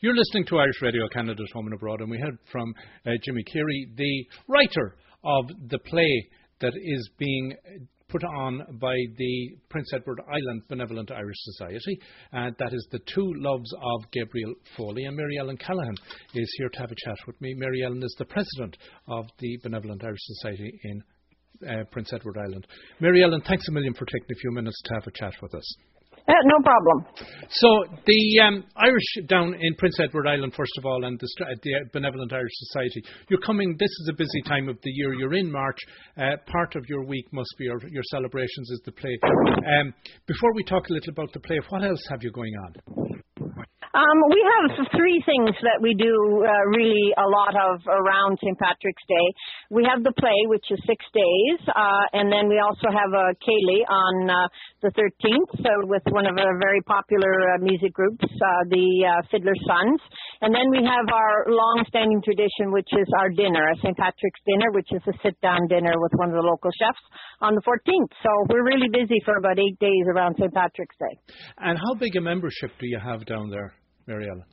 You're listening to Irish Radio Canada at Home and Abroad, and we heard from uh, Jimmy Keary, the writer of the play that is being put on by the Prince Edward Island Benevolent Irish Society. And that is The Two Loves of Gabriel Foley. And Mary Ellen Callaghan is here to have a chat with me. Mary Ellen is the president of the Benevolent Irish Society in uh, Prince Edward Island. Mary Ellen, thanks a million for taking a few minutes to have a chat with us. Uh, no problem. So the um, Irish down in Prince Edward Island, first of all, and the, the, Benevolent Irish Society. You're coming. This is a busy time of the year. You're in March. Uh, part of your week must be your, your celebrations is the play. Um, before we talk a little about the play, what else have you going on? Um, we have three things that we do uh, really a lot of around St. Patrick's Day. We have the play, which is six days, uh, and then we also have a Céilí on uh, the 13th so with one of our very popular uh, music groups, uh, the uh, Fiddler Sons. And then we have our long-standing tradition, which is our dinner, a St. Patrick's dinner, which is a sit-down dinner with one of the local chefs on the 14th. So we're really busy for about eight days around St. Patrick's Day. And how big a membership do you have down there? Mary Ellen?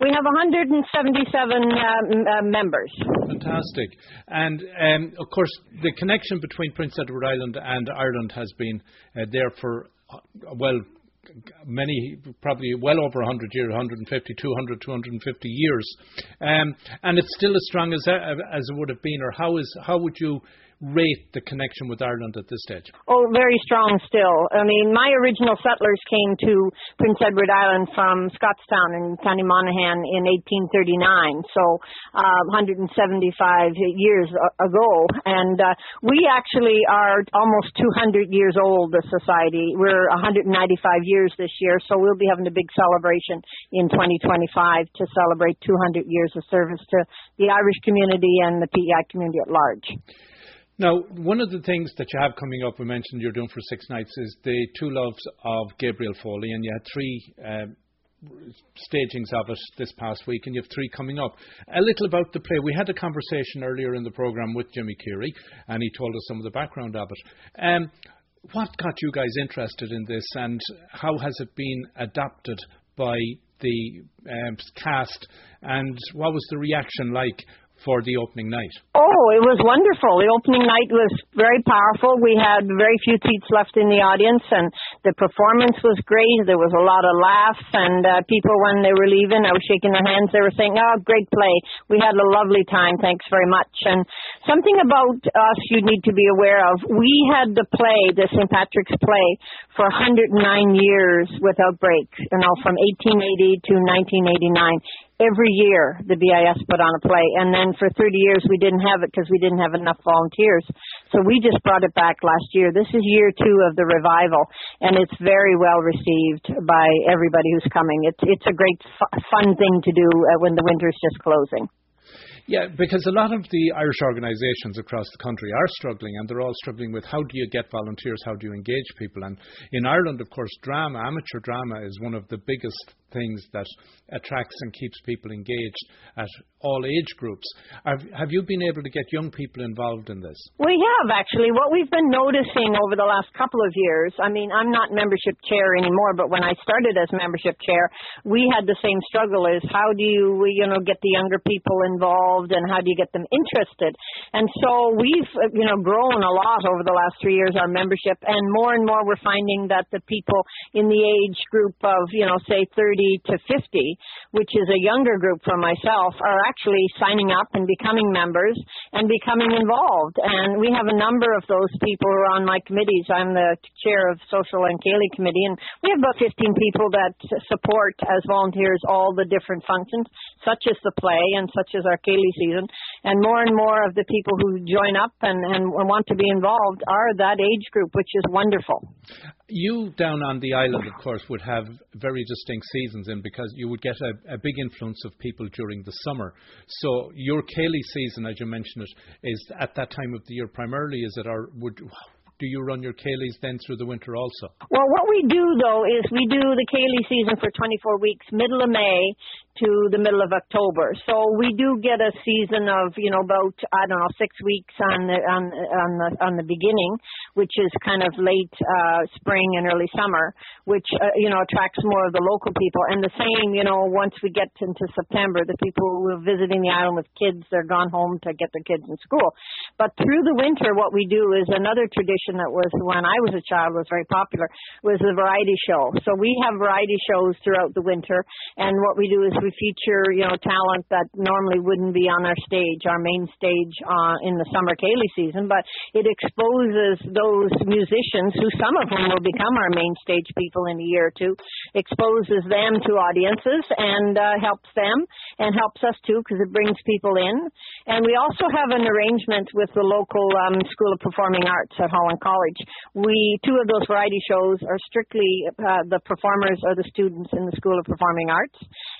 We have 177 um, uh, members. Fantastic. And um, of course, the connection between Prince Edward Island and Ireland has been uh, there for, uh, well, many, probably well over 100 years, 150, 200, 250 years. Um, and it's still as strong as, uh, as it would have been, or how, is, how would you rate the connection with Ireland at this stage? Oh, very strong still. I mean, my original settlers came to Prince Edward Island from Scotstown in County Monaghan in 1839, so uh, 175 years ago. And uh, we actually are almost 200 years old, the society. We're 195 years this year, so we'll be having a big celebration in 2025 to celebrate 200 years of service to the Irish community and the PEI community at large. Now, one of the things that you have coming up, we mentioned you're doing for six nights, is the Two Loves of Gabriel Foley, and you had three um, stagings of it this past week, and you have three coming up. A little about the play. We had a conversation earlier in the programme with Jimmy Keary, and he told us some of the background of it. Um, what got you guys interested in this, and how has it been adapted by the um, cast, and what was the reaction like for the opening night? Oh, it was wonderful. The opening night was very powerful. We had very few seats left in the audience, and the performance was great. There was a lot of laughs, and uh, people, when they were leaving, I was shaking their hands. They were saying, "Oh, great play. We had a lovely time. Thanks very much." And something about us you need to be aware of. We had the play, the St. Patrick's play, for 109 years without break. You know, from 1880 to 1989 every year the BIS put on a play, and then for 30 years we didn't have it because we didn't have enough volunteers. So we just brought it back last year. This is year two of the revival, and it's very well received by everybody who's coming. It's it's a great fun thing to do uh, when the winter's just closing. Yeah, because a lot of the Irish organisations across the country are struggling, and they're all struggling with how do you get volunteers, how do you engage people. And in Ireland, of course, drama, amateur drama, is one of the biggest things that attracts and keeps people engaged at all age groups. Have, have you been able to get young people involved in this? We have, actually. What we've been noticing over the last couple of years, I mean, I'm not membership chair anymore, but when I started as membership chair, we had the same struggle is how do you, you know, get the younger people involved and how do you get them interested? And so we've, uh, you know, grown a lot over the last three years, our membership, and more and more we're finding that the people in the age group of, you know, say 30 to 50, which is a younger group for myself, are actually signing up and becoming members and becoming involved. And we have a number of those people who are on my committees. I'm the chair of Social and Céilí Committee, and we have about 15 people that support as volunteers all the different functions, such as the play and such as our Season. And more and more of the people who join up and, and want to be involved are that age group, which is wonderful. You down on the island, of course, would have very distinct seasons in because you would get a, a big influence of people during the summer. So your Céilí season, as you mentioned it, is at that time of the year primarily. Is it or would do you run your Céilís then through the winter also? Well, what we do though is we do the Céilí season for 24 weeks, middle of May to the middle of October. So we do get a season of, you know, about I don't know, six weeks on the on on the on the beginning, which is kind of late uh spring and early summer, which uh, you know attracts more of the local people. And the same, you know, once we get into September, the people who are visiting the island with kids, they're gone home to get their kids in school. But through the winter, what we do is another tradition that was when I was a child was very popular was the variety show. So we have variety shows throughout the winter, and what we do is we feature, you know, talent that normally wouldn't be on our stage, our main stage uh, in the summer Céilí season, but it exposes those musicians, who some of whom will become our main stage people in a year or two, exposes them to audiences and uh, helps them and helps us too because it brings people in. And we also have an arrangement with the local um, School of Performing Arts at Holland College. We two of those variety shows are strictly uh, the performers or the students in the School of Performing Arts,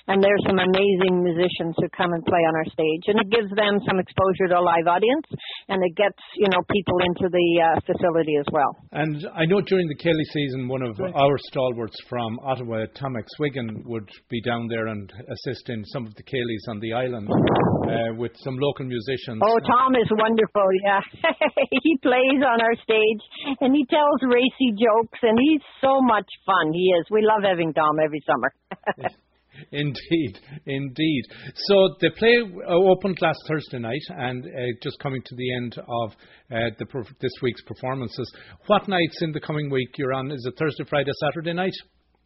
and there's some amazing musicians who come and play on our stage, and it gives them some exposure to a live audience, and it gets you know people into the uh, facility as well. And I know during the Céilí season, one of right. our stalwarts from Ottawa, Tom McSwiggan, would be down there and assist in some of the Céilís on the island uh, with some local musicians. Oh, Tom is wonderful. Yeah, he plays on our stage and he tells racy jokes, and he's so much fun. He is. We love having Tom every summer. Indeed, indeed. So the play uh, opened last Thursday night, and uh, just coming to the end of uh, the, this week's performances. What nights in the coming week you're on? Is it Thursday, Friday, Saturday night?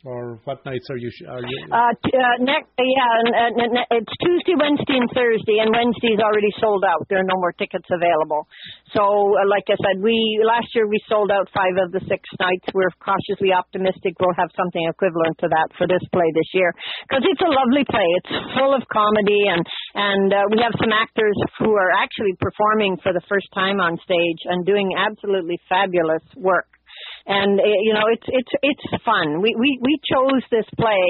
Or what nights are you? Are you uh, t- uh, next, yeah, and, and, and it's Tuesday, Wednesday, and Thursday, and Wednesday's already sold out. There are no more tickets available. So, uh, like I said, we last year we sold out five of the six nights. We're cautiously optimistic we'll have something equivalent to that for this play this year because it's a lovely play. It's full of comedy, and and uh, we have some actors who are actually performing for the first time on stage and doing absolutely fabulous work and uh, you know it's it's it's fun. We we we chose this play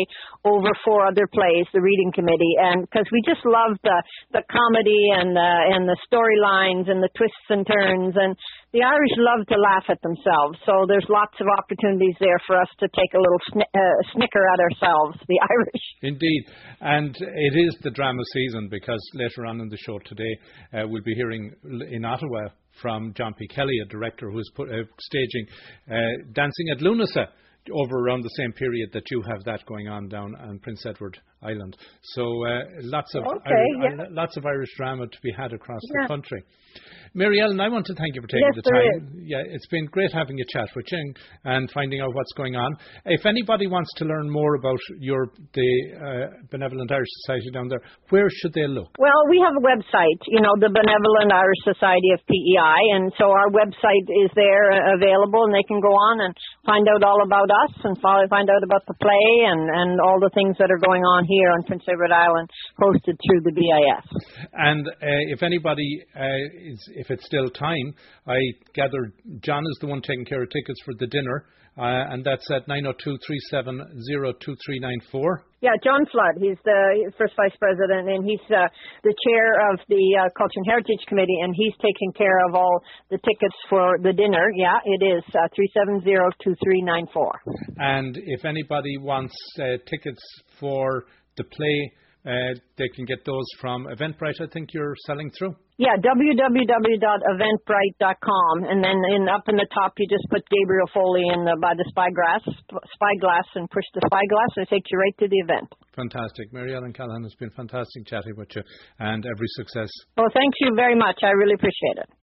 over four other plays, the reading committee, and because we just love the the comedy and the and the storylines and the twists and turns, and the Irish love to laugh at themselves. So there's lots of opportunities there for us to take a little sn- uh, snicker at ourselves, the Irish. Indeed, and it is the drama season because later on in the show today uh, we'll be hearing in Ottawa from John P. Kelly, a director who is put, uh, staging uh, Dancing at Lughnasa over around the same period that you have that going on down on Prince Edward Island. So uh, lots of okay, Irish, yeah. lots of Irish drama to be had across yeah. the country. Mary Ellen, I want to thank you for taking yes, the time. Yeah, it's been great having a chat with you and finding out what's going on. If anybody wants to learn more about your the uh, Benevolent Irish Society down there, where should they look? Well, we have a website, you know, the Benevolent Irish Society of PEI, and so our website is there uh, available, and they can go on and find out all about us and find out about the play and and all the things that are going on here on Prince Edward Island, hosted through the BIS. And uh, if anybody uh, is if it's still time, I gather John is the one taking care of tickets for the dinner, uh, and that's at 902-370-2394. Yeah, John Flood. He's the first vice president, and he's uh, the chair of the uh, Culture and Heritage Committee, and he's taking care of all the tickets for the dinner. Yeah, it is uh, three seven zero two three nine four. And if anybody wants uh, tickets for the play Uh, they can get those from Eventbrite, I think you're selling through. Yeah, www.eventbrite.com, and then in up in the top you just put Gabriel Foley in the, by the spyglass, spyglass, and push the spyglass, and it takes you right to the event. Fantastic, Mary Ellen Callaghan has been fantastic chatting with you, and every success. Well, thank you very much. I really appreciate it.